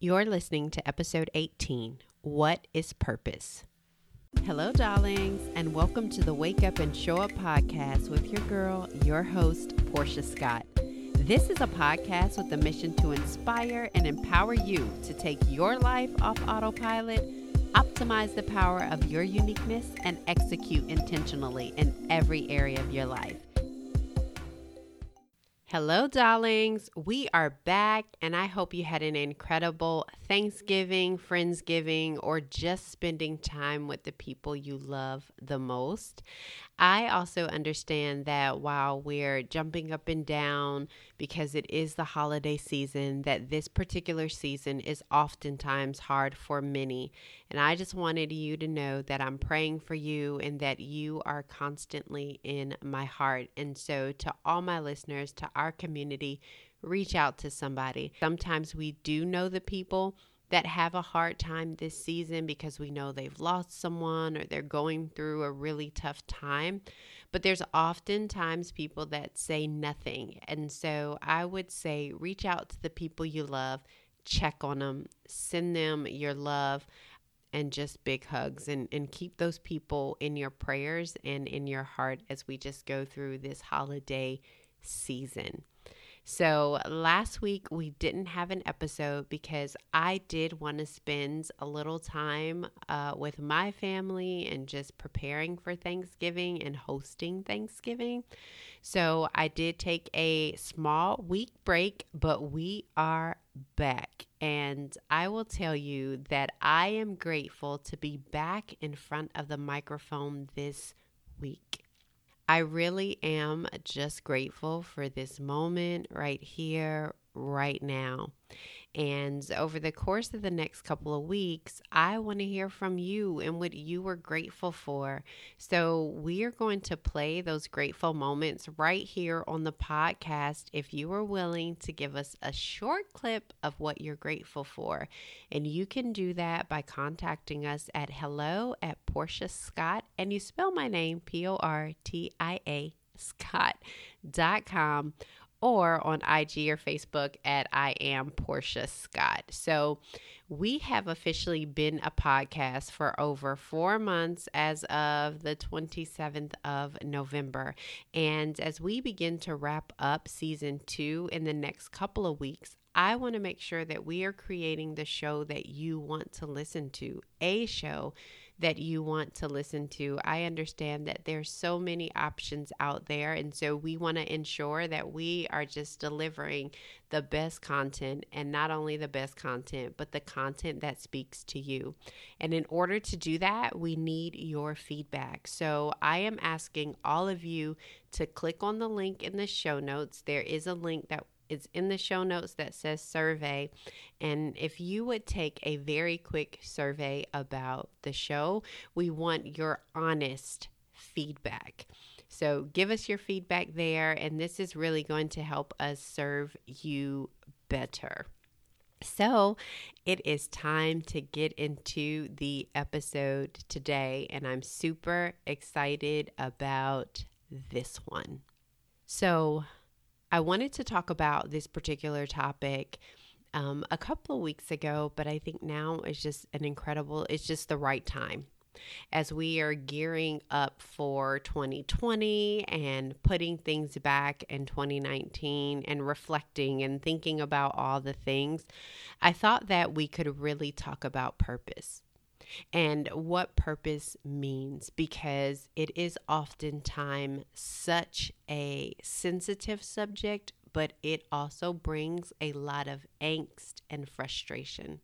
You're listening to episode 18 What is Purpose? Hello, darlings, and welcome to the Wake Up and Show Up podcast with your girl, your host, Portia Scott. This is a podcast with the mission to inspire and empower you to take your life off autopilot, optimize the power of your uniqueness, and execute intentionally in every area of your life. Hello, darlings. We are back, and I hope you had an incredible Thanksgiving, Friendsgiving, or just spending time with the people you love the most. I also understand that while we're jumping up and down because it is the holiday season, that this particular season is oftentimes hard for many. And I just wanted you to know that I'm praying for you and that you are constantly in my heart. And so, to all my listeners, to our community, reach out to somebody. Sometimes we do know the people that have a hard time this season because we know they've lost someone or they're going through a really tough time. But there's oftentimes people that say nothing. And so I would say reach out to the people you love, check on them, send them your love and just big hugs and, and keep those people in your prayers and in your heart as we just go through this holiday season. So, last week we didn't have an episode because I did want to spend a little time uh, with my family and just preparing for Thanksgiving and hosting Thanksgiving. So, I did take a small week break, but we are back. And I will tell you that I am grateful to be back in front of the microphone this week. I really am just grateful for this moment right here, right now. And over the course of the next couple of weeks, I want to hear from you and what you were grateful for. So, we are going to play those grateful moments right here on the podcast if you are willing to give us a short clip of what you're grateful for. And you can do that by contacting us at hello at Portia Scott. And you spell my name P O R T I A Scott.com or on IG or Facebook at I am Portia Scott. So we have officially been a podcast for over four months as of the 27th of November. And as we begin to wrap up season two in the next couple of weeks, I want to make sure that we are creating the show that you want to listen to, a show that you want to listen to. I understand that there's so many options out there and so we want to ensure that we are just delivering the best content and not only the best content but the content that speaks to you. And in order to do that, we need your feedback. So I am asking all of you to click on the link in the show notes. There is a link that it's in the show notes that says survey. And if you would take a very quick survey about the show, we want your honest feedback. So give us your feedback there, and this is really going to help us serve you better. So, it is time to get into the episode today, and I'm super excited about this one. So, I wanted to talk about this particular topic um, a couple of weeks ago, but I think now is just an incredible, it's just the right time. As we are gearing up for 2020 and putting things back in 2019 and reflecting and thinking about all the things, I thought that we could really talk about purpose and what purpose means because it is oftentimes such a sensitive subject but it also brings a lot of angst and frustration.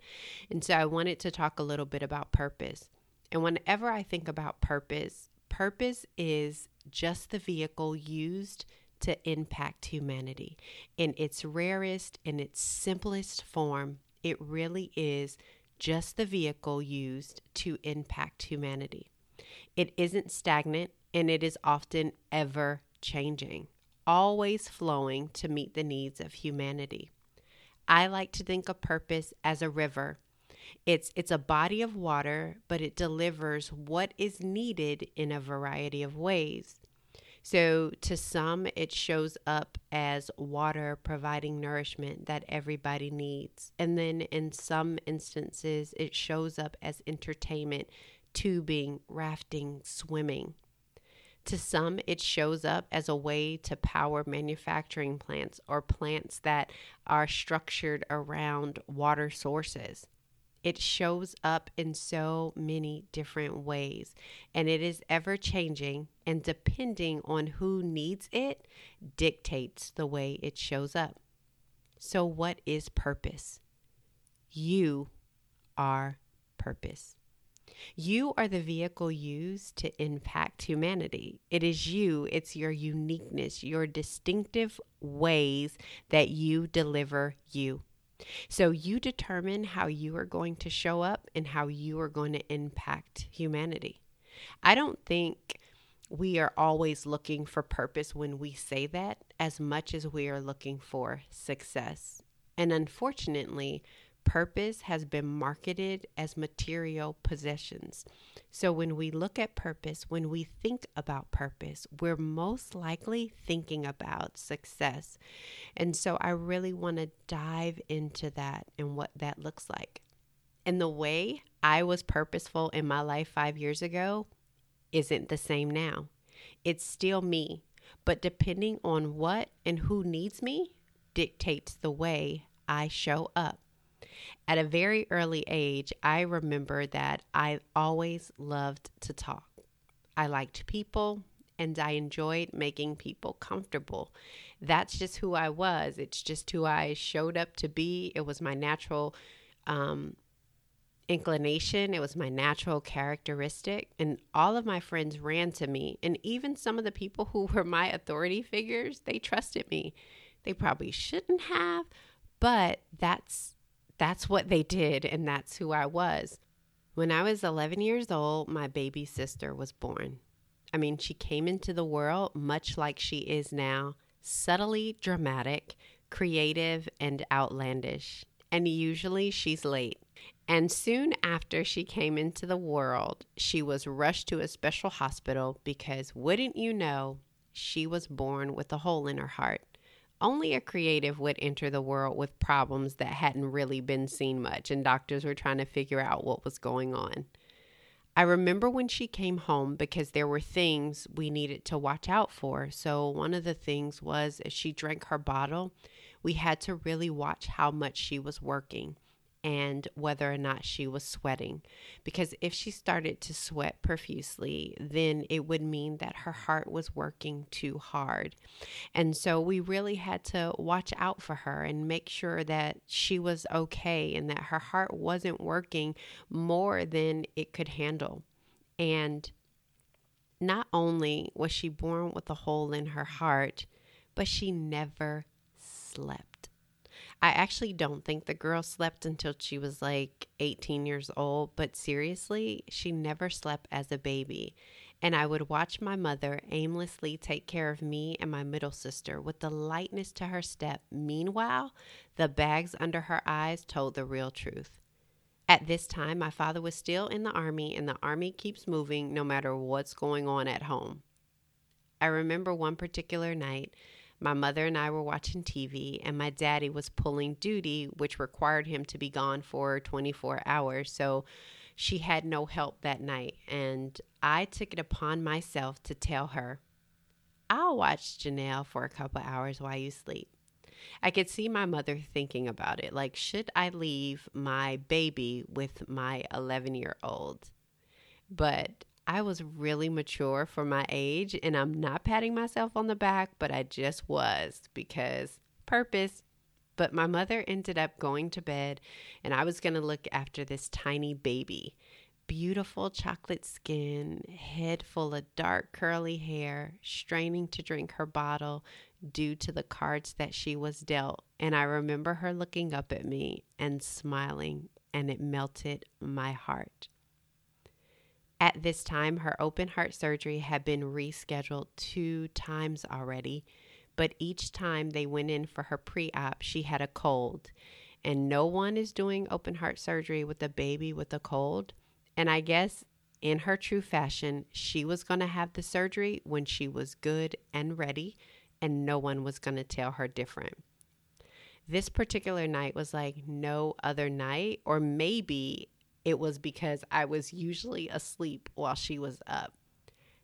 And so I wanted to talk a little bit about purpose. And whenever I think about purpose, purpose is just the vehicle used to impact humanity. In its rarest, in its simplest form, it really is just the vehicle used to impact humanity. It isn't stagnant and it is often ever changing, always flowing to meet the needs of humanity. I like to think of purpose as a river. It's it's a body of water, but it delivers what is needed in a variety of ways. So, to some, it shows up as water providing nourishment that everybody needs. And then in some instances, it shows up as entertainment, tubing, rafting, swimming. To some, it shows up as a way to power manufacturing plants or plants that are structured around water sources. It shows up in so many different ways, and it is ever changing, and depending on who needs it, dictates the way it shows up. So, what is purpose? You are purpose. You are the vehicle used to impact humanity. It is you, it's your uniqueness, your distinctive ways that you deliver you. So you determine how you are going to show up and how you are going to impact humanity. I don't think we are always looking for purpose when we say that as much as we are looking for success. And unfortunately, Purpose has been marketed as material possessions. So when we look at purpose, when we think about purpose, we're most likely thinking about success. And so I really want to dive into that and what that looks like. And the way I was purposeful in my life five years ago isn't the same now. It's still me, but depending on what and who needs me dictates the way I show up. At a very early age, I remember that I always loved to talk. I liked people and I enjoyed making people comfortable. That's just who I was. It's just who I showed up to be. It was my natural um, inclination, it was my natural characteristic. And all of my friends ran to me. And even some of the people who were my authority figures, they trusted me. They probably shouldn't have, but that's that's what they did, and that's who I was. When I was 11 years old, my baby sister was born. I mean, she came into the world much like she is now, subtly dramatic, creative, and outlandish. And usually she's late. And soon after she came into the world, she was rushed to a special hospital because, wouldn't you know, she was born with a hole in her heart. Only a creative would enter the world with problems that hadn't really been seen much, and doctors were trying to figure out what was going on. I remember when she came home because there were things we needed to watch out for. So, one of the things was as she drank her bottle, we had to really watch how much she was working and whether or not she was sweating. Because if she started to sweat profusely, then it would mean that her heart was working too hard. And so we really had to watch out for her and make sure that she was okay and that her heart wasn't working more than it could handle. And not only was she born with a hole in her heart, but she never slept. I actually don't think the girl slept until she was like 18 years old, but seriously, she never slept as a baby. And I would watch my mother aimlessly take care of me and my middle sister with the lightness to her step. Meanwhile, the bags under her eyes told the real truth. At this time, my father was still in the army, and the army keeps moving no matter what's going on at home. I remember one particular night my mother and I were watching TV, and my daddy was pulling duty, which required him to be gone for 24 hours. So she had no help that night. And I took it upon myself to tell her, I'll watch Janelle for a couple hours while you sleep. I could see my mother thinking about it. Like, should I leave my baby with my 11 year old? But I was really mature for my age, and I'm not patting myself on the back, but I just was because purpose. But my mother ended up going to bed, and I was going to look after this tiny baby. Beautiful chocolate skin, head full of dark curly hair, straining to drink her bottle due to the cards that she was dealt. And I remember her looking up at me and smiling, and it melted my heart. At this time, her open heart surgery had been rescheduled two times already, but each time they went in for her pre op, she had a cold. And no one is doing open heart surgery with a baby with a cold. And I guess in her true fashion, she was going to have the surgery when she was good and ready, and no one was going to tell her different. This particular night was like no other night, or maybe it was because I was usually asleep while she was up.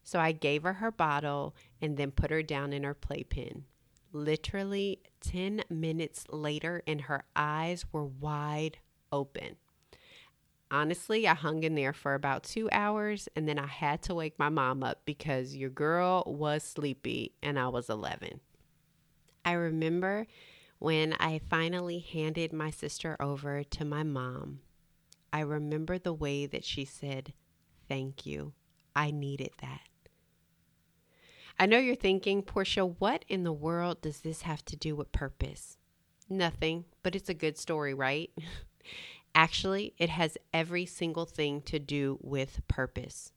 So I gave her her bottle and then put her down in her playpen. Literally 10 minutes later, and her eyes were wide open. Honestly, I hung in there for about two hours and then I had to wake my mom up because your girl was sleepy and I was 11. I remember when I finally handed my sister over to my mom, I remember the way that she said, Thank you. I needed that. I know you're thinking, Portia, what in the world does this have to do with purpose? Nothing, but it's a good story, right? Actually, it has every single thing to do with purpose.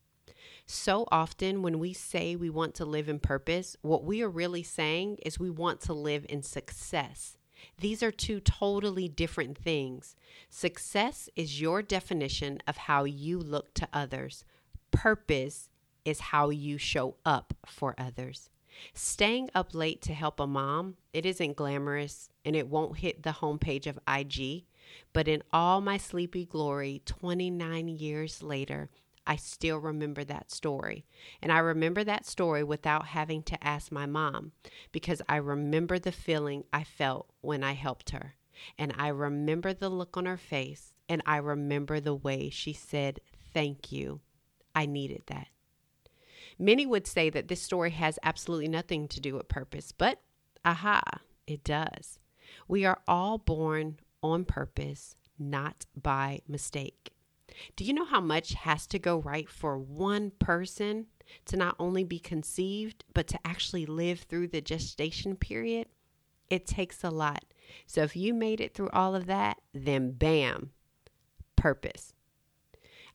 So often, when we say we want to live in purpose, what we are really saying is we want to live in success. These are two totally different things. Success is your definition of how you look to others, purpose is how you show up for others. Staying up late to help a mom, it isn't glamorous and it won't hit the homepage of IG, but in all my sleepy glory, 29 years later, I still remember that story. And I remember that story without having to ask my mom because I remember the feeling I felt when I helped her. And I remember the look on her face. And I remember the way she said, Thank you. I needed that. Many would say that this story has absolutely nothing to do with purpose, but aha, it does. We are all born on purpose, not by mistake. Do you know how much has to go right for one person to not only be conceived, but to actually live through the gestation period? It takes a lot. So if you made it through all of that, then bam, purpose.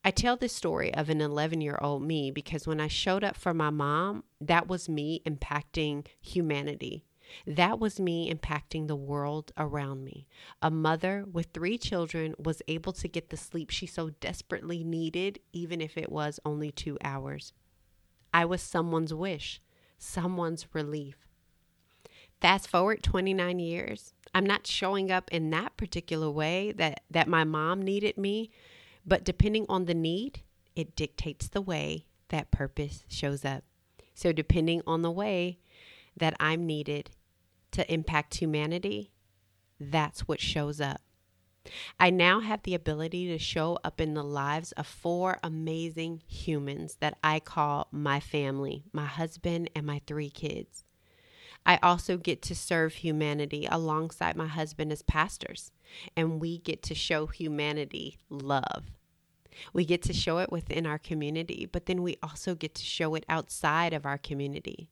I tell this story of an 11 year old me because when I showed up for my mom, that was me impacting humanity. That was me impacting the world around me. A mother with three children was able to get the sleep she so desperately needed, even if it was only two hours. I was someone's wish, someone's relief. Fast forward 29 years, I'm not showing up in that particular way that, that my mom needed me, but depending on the need, it dictates the way that purpose shows up. So, depending on the way that I'm needed to impact humanity, that's what shows up. I now have the ability to show up in the lives of four amazing humans that I call my family my husband and my three kids. I also get to serve humanity alongside my husband as pastors, and we get to show humanity love. We get to show it within our community, but then we also get to show it outside of our community.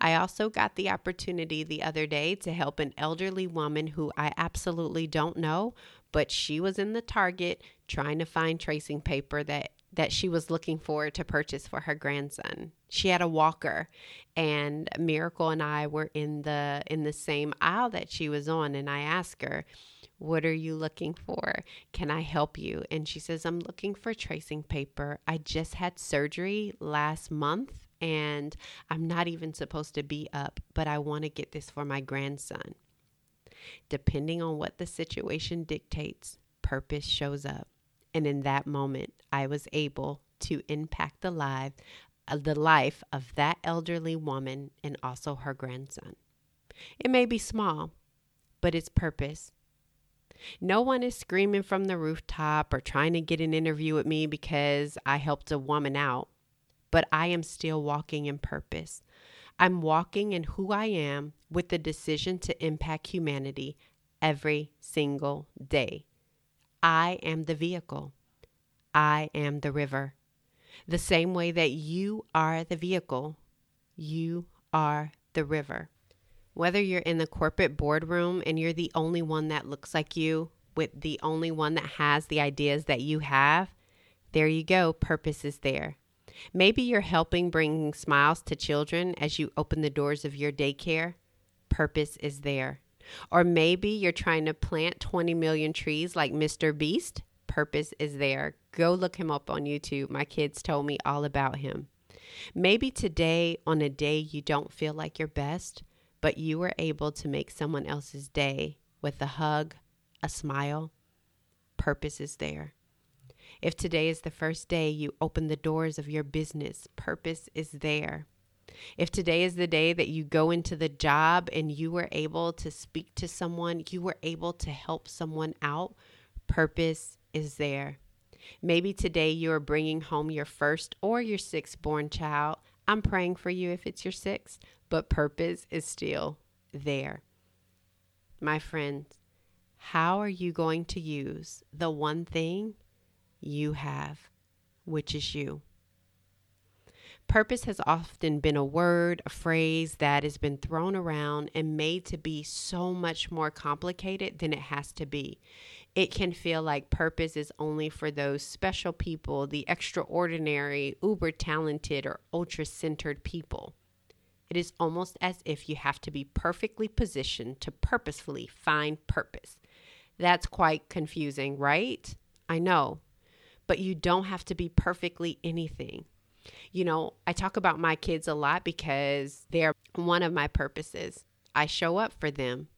I also got the opportunity the other day to help an elderly woman who I absolutely don't know, but she was in the Target trying to find tracing paper that that she was looking for to purchase for her grandson. She had a walker and Miracle and I were in the in the same aisle that she was on and I asked her, "What are you looking for? Can I help you?" And she says, "I'm looking for tracing paper. I just had surgery last month and I'm not even supposed to be up, but I want to get this for my grandson." Depending on what the situation dictates, purpose shows up. And in that moment, I was able to impact the life, uh, the life of that elderly woman and also her grandson. It may be small, but its purpose. No one is screaming from the rooftop or trying to get an interview with me because I helped a woman out, but I am still walking in purpose. I'm walking in who I am with the decision to impact humanity every single day. I am the vehicle. I am the river. The same way that you are the vehicle, you are the river. Whether you're in the corporate boardroom and you're the only one that looks like you, with the only one that has the ideas that you have, there you go. Purpose is there. Maybe you're helping bring smiles to children as you open the doors of your daycare. Purpose is there. Or maybe you're trying to plant 20 million trees like Mr. Beast. Purpose is there. Go look him up on YouTube. My kids told me all about him. Maybe today, on a day you don't feel like your best, but you were able to make someone else's day with a hug, a smile. Purpose is there. If today is the first day you open the doors of your business, purpose is there. If today is the day that you go into the job and you were able to speak to someone, you were able to help someone out, purpose is there. Maybe today you are bringing home your first or your sixth born child. I'm praying for you if it's your sixth, but purpose is still there. My friends, how are you going to use the one thing you have, which is you? Purpose has often been a word, a phrase that has been thrown around and made to be so much more complicated than it has to be. It can feel like purpose is only for those special people, the extraordinary, uber talented, or ultra centered people. It is almost as if you have to be perfectly positioned to purposefully find purpose. That's quite confusing, right? I know. But you don't have to be perfectly anything. You know, I talk about my kids a lot because they're one of my purposes. I show up for them.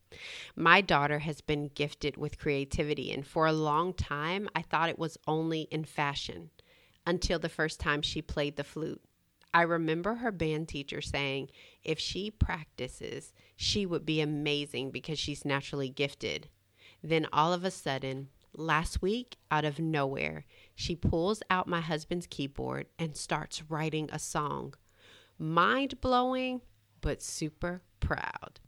My daughter has been gifted with creativity, and for a long time, I thought it was only in fashion until the first time she played the flute. I remember her band teacher saying if she practices, she would be amazing because she's naturally gifted. Then all of a sudden, last week, out of nowhere, she pulls out my husband's keyboard and starts writing a song. Mind blowing, but super proud.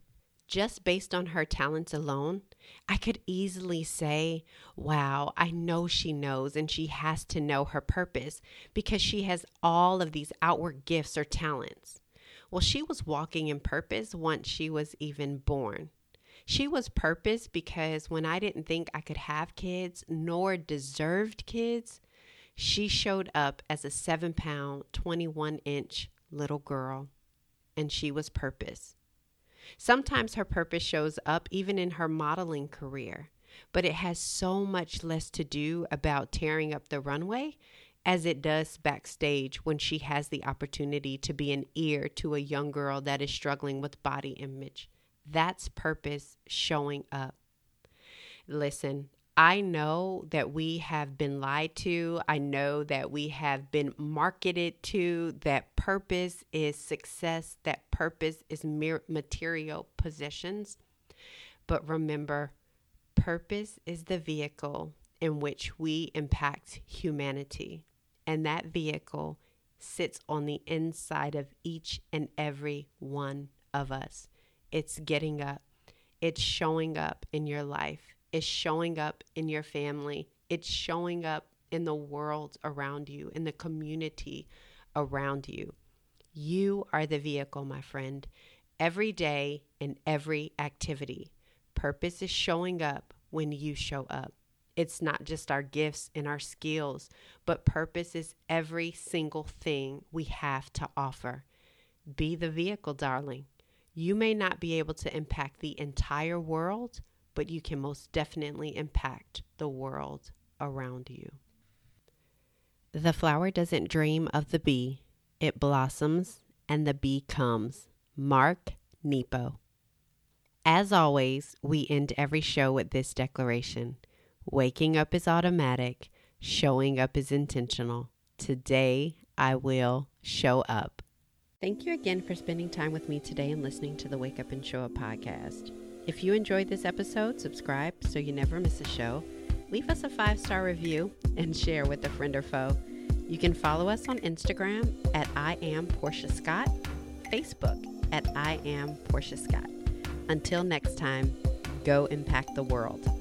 Just based on her talents alone, I could easily say, wow, I know she knows and she has to know her purpose because she has all of these outward gifts or talents. Well, she was walking in purpose once she was even born. She was purpose because when I didn't think I could have kids nor deserved kids, she showed up as a seven pound, 21 inch little girl, and she was purpose. Sometimes her purpose shows up even in her modeling career, but it has so much less to do about tearing up the runway as it does backstage when she has the opportunity to be an ear to a young girl that is struggling with body image. That's purpose showing up. Listen, I know that we have been lied to. I know that we have been marketed to that purpose is success, that purpose is mere material possessions. But remember, purpose is the vehicle in which we impact humanity. And that vehicle sits on the inside of each and every one of us. It's getting up, it's showing up in your life, it's showing up in your family, it's showing up in the world around you, in the community around you. You are the vehicle, my friend, every day in every activity. Purpose is showing up when you show up. It's not just our gifts and our skills, but purpose is every single thing we have to offer. Be the vehicle, darling. You may not be able to impact the entire world, but you can most definitely impact the world around you. The flower doesn't dream of the bee, it blossoms and the bee comes. Mark Nepo. As always, we end every show with this declaration Waking up is automatic, showing up is intentional. Today, I will show up. Thank you again for spending time with me today and listening to the Wake Up and Show Up podcast. If you enjoyed this episode, subscribe so you never miss a show. Leave us a five star review and share with a friend or foe. You can follow us on Instagram at I am Portia Scott, Facebook at I am Portia Scott. Until next time, go impact the world.